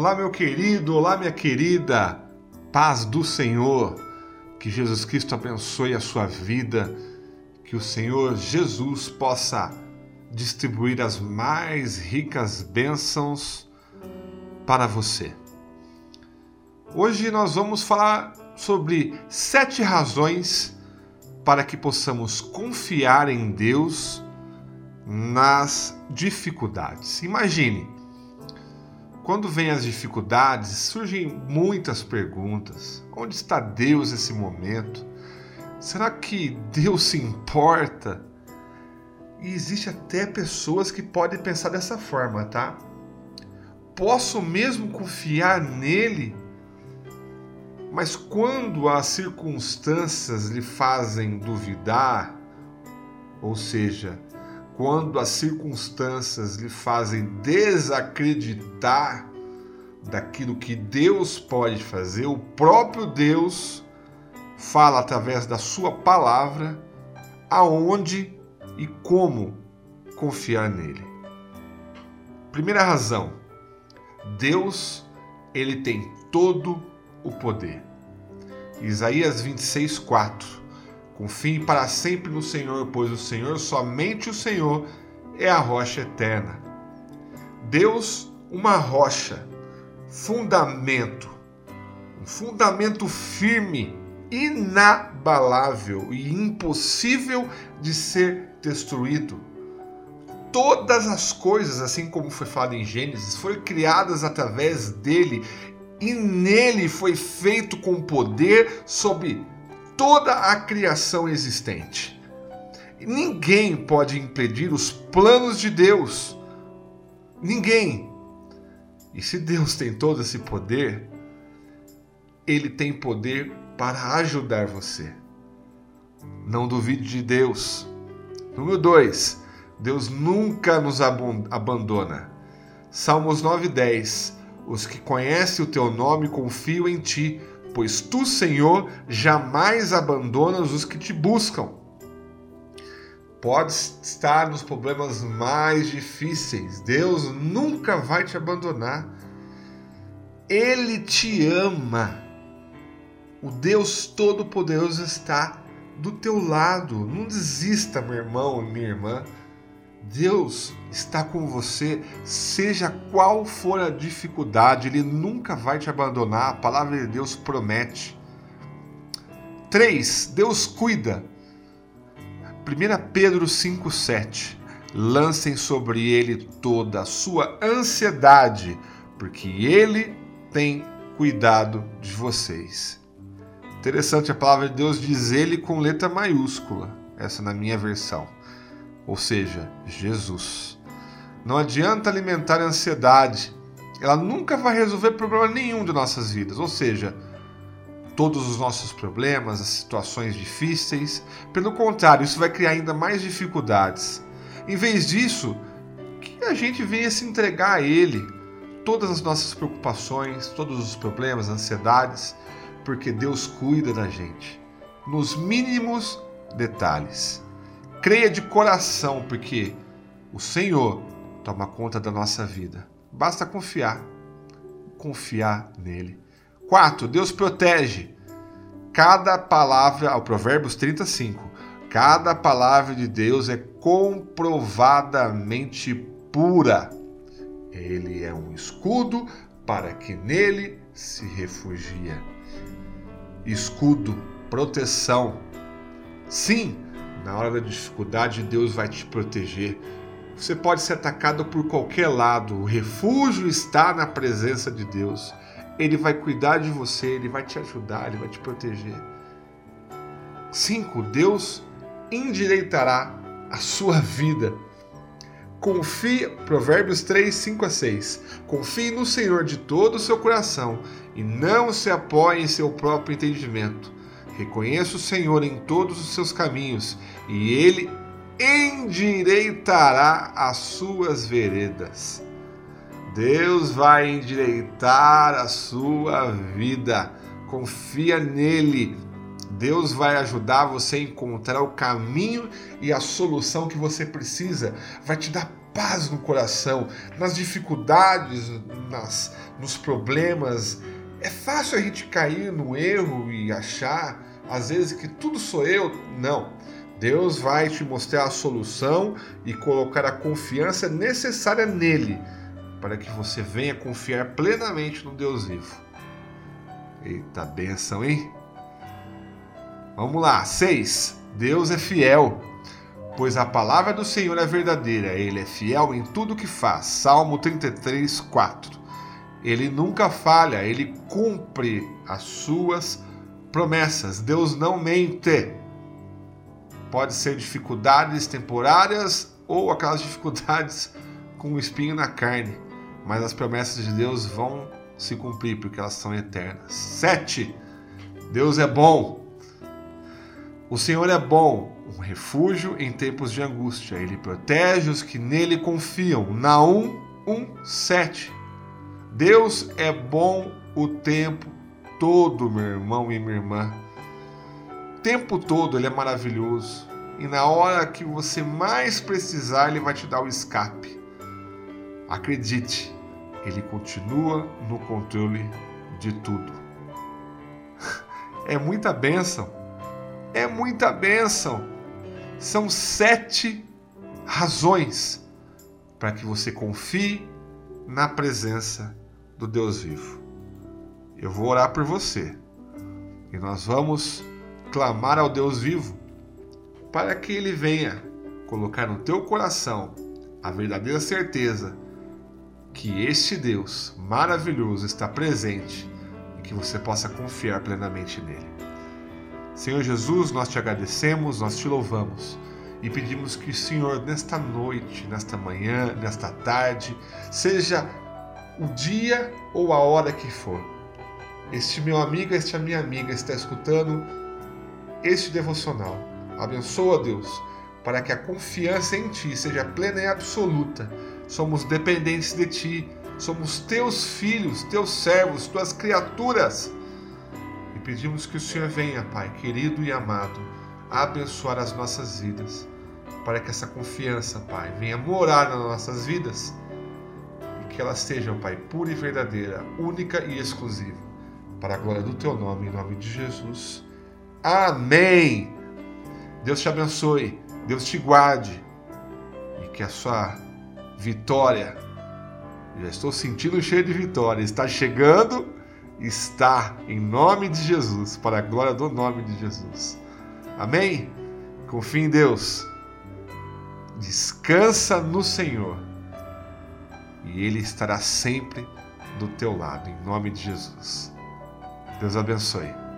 Olá, meu querido, olá, minha querida. Paz do Senhor. Que Jesus Cristo abençoe a sua vida. Que o Senhor Jesus possa distribuir as mais ricas bênçãos para você. Hoje nós vamos falar sobre sete razões para que possamos confiar em Deus nas dificuldades. Imagine, quando vem as dificuldades, surgem muitas perguntas. Onde está Deus nesse momento? Será que Deus se importa? E existe até pessoas que podem pensar dessa forma, tá? Posso mesmo confiar nele? Mas quando as circunstâncias lhe fazem duvidar, ou seja, quando as circunstâncias lhe fazem desacreditar daquilo que Deus pode fazer, o próprio Deus fala através da sua palavra aonde e como confiar nele. Primeira razão, Deus, ele tem todo o poder. Isaías 26, 4. Confie para sempre no Senhor, pois o Senhor, somente o Senhor, é a rocha eterna. Deus, uma rocha, fundamento, um fundamento firme, inabalável e impossível de ser destruído. Todas as coisas, assim como foi falado em Gênesis, foram criadas através dele e nele foi feito com poder sobre toda a criação existente. Ninguém pode impedir os planos de Deus. Ninguém. E se Deus tem todo esse poder, ele tem poder para ajudar você. Não duvide de Deus. Número 2. Deus nunca nos abandona. Salmos 9:10. Os que conhecem o teu nome confiam em ti pois tu, Senhor, jamais abandonas os que te buscam. Pode estar nos problemas mais difíceis, Deus nunca vai te abandonar. Ele te ama. O Deus Todo-Poderoso está do teu lado. Não desista, meu irmão e minha irmã. Deus está com você, seja qual for a dificuldade, Ele nunca vai te abandonar, a palavra de Deus promete. 3. Deus cuida. 1 Pedro 5,7 Lancem sobre ele toda a sua ansiedade, porque ele tem cuidado de vocês. Interessante, a palavra de Deus diz ele com letra maiúscula, essa na minha versão ou seja, Jesus. Não adianta alimentar a ansiedade, ela nunca vai resolver problema nenhum de nossas vidas, ou seja, todos os nossos problemas, as situações difíceis. Pelo contrário, isso vai criar ainda mais dificuldades. Em vez disso, que a gente venha se entregar a Ele todas as nossas preocupações, todos os problemas, ansiedades, porque Deus cuida da gente nos mínimos detalhes. Creia de coração, porque o Senhor toma conta da nossa vida. Basta confiar. Confiar nele. 4. Deus protege. Cada palavra, ao Provérbios 35, cada palavra de Deus é comprovadamente pura. Ele é um escudo para que nele se refugia. Escudo, proteção. Sim, na hora da dificuldade, Deus vai te proteger. Você pode ser atacado por qualquer lado, o refúgio está na presença de Deus. Ele vai cuidar de você, ele vai te ajudar, ele vai te proteger. 5. Deus endireitará a sua vida. Confie, Provérbios 3, 5 a 6. Confie no Senhor de todo o seu coração e não se apoie em seu próprio entendimento. Reconheça o Senhor em todos os seus caminhos, e ele endireitará as suas veredas. Deus vai endireitar a sua vida. Confia nele. Deus vai ajudar você a encontrar o caminho e a solução que você precisa. Vai te dar paz no coração, nas dificuldades, nas, nos problemas. É fácil a gente cair no erro e achar, às vezes, que tudo sou eu. Não. Deus vai te mostrar a solução e colocar a confiança necessária nele para que você venha confiar plenamente no Deus vivo. Eita benção, hein? Vamos lá, 6. Deus é fiel, pois a palavra do Senhor é verdadeira, ele é fiel em tudo que faz. Salmo 33, 4. Ele nunca falha, ele cumpre as suas promessas. Deus não mente. Pode ser dificuldades temporárias ou aquelas dificuldades com o espinho na carne, mas as promessas de Deus vão se cumprir porque elas são eternas. 7. Deus é bom. O Senhor é bom, um refúgio em tempos de angústia. Ele protege os que nele confiam. Naum 1:7. Deus é bom o tempo todo, meu irmão e minha irmã tempo todo ele é maravilhoso. E na hora que você mais precisar, ele vai te dar o escape. Acredite, ele continua no controle de tudo. É muita bênção. É muita bênção. São sete razões para que você confie na presença do Deus vivo. Eu vou orar por você e nós vamos clamar ao Deus vivo, para que ele venha colocar no teu coração a verdadeira certeza que este Deus maravilhoso está presente e que você possa confiar plenamente nele. Senhor Jesus, nós te agradecemos, nós te louvamos e pedimos que o Senhor, nesta noite, nesta manhã, nesta tarde, seja o dia ou a hora que for, este meu amigo, esta minha amiga está escutando este devocional. Abençoa, Deus, para que a confiança em Ti seja plena e absoluta. Somos dependentes de Ti, somos Teus filhos, Teus servos, Tuas criaturas. E pedimos que o Senhor venha, Pai, querido e amado, a abençoar as nossas vidas, para que essa confiança, Pai, venha morar nas nossas vidas e que ela seja, Pai, pura e verdadeira, única e exclusiva, para a glória do Teu nome, em nome de Jesus. Amém. Deus te abençoe, Deus te guarde e que a sua vitória, já estou sentindo cheio de vitória, está chegando, está em nome de Jesus, para a glória do nome de Jesus. Amém? Confie em Deus. Descansa no Senhor e Ele estará sempre do teu lado, em nome de Jesus. Deus abençoe.